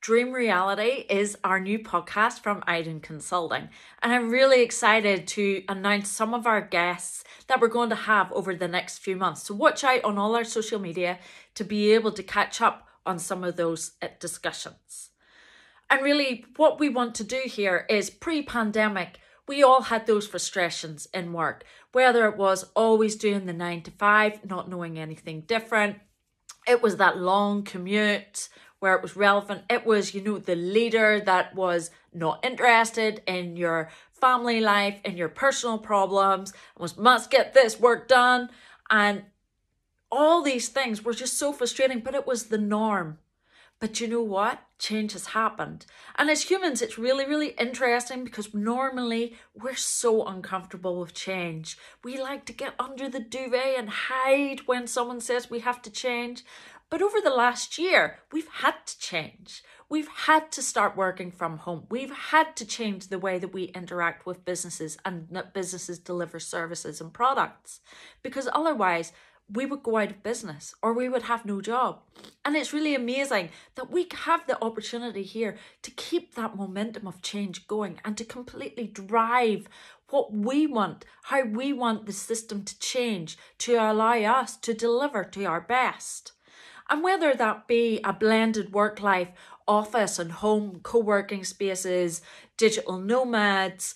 Dream Reality is our new podcast from Iden Consulting. And I'm really excited to announce some of our guests that we're going to have over the next few months. So watch out on all our social media to be able to catch up on some of those uh, discussions. And really, what we want to do here is pre pandemic, we all had those frustrations in work, whether it was always doing the nine to five, not knowing anything different. It was that long commute where it was relevant. It was, you know, the leader that was not interested in your family life, in your personal problems, was must get this work done. And all these things were just so frustrating, but it was the norm. But you know what? Change has happened. And as humans, it's really, really interesting because normally we're so uncomfortable with change. We like to get under the duvet and hide when someone says we have to change. But over the last year, we've had to change. We've had to start working from home. We've had to change the way that we interact with businesses and that businesses deliver services and products because otherwise we would go out of business or we would have no job. And it's really amazing that we have the opportunity here to keep that momentum of change going and to completely drive what we want, how we want the system to change to allow us to deliver to our best. And whether that be a blended work life, office and home co working spaces, digital nomads,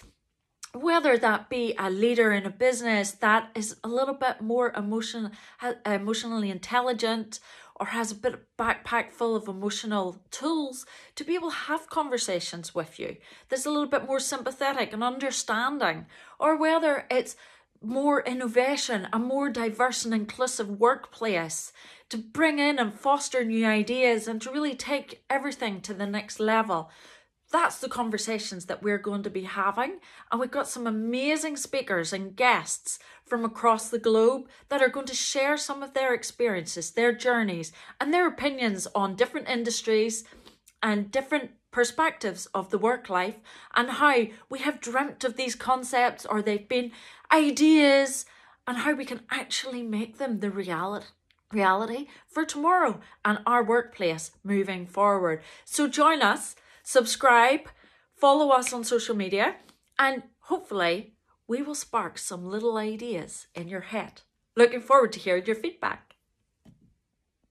whether that be a leader in a business that is a little bit more emotion, emotionally intelligent or has a bit of backpack full of emotional tools to be able to have conversations with you that's a little bit more sympathetic and understanding or whether it's more innovation, a more diverse and inclusive workplace to bring in and foster new ideas and to really take everything to the next level. That's the conversations that we're going to be having. And we've got some amazing speakers and guests from across the globe that are going to share some of their experiences, their journeys, and their opinions on different industries and different perspectives of the work life and how we have dreamt of these concepts or they've been ideas and how we can actually make them the reality reality for tomorrow and our workplace moving forward. So join us, subscribe, follow us on social media, and hopefully we will spark some little ideas in your head. Looking forward to hearing your feedback.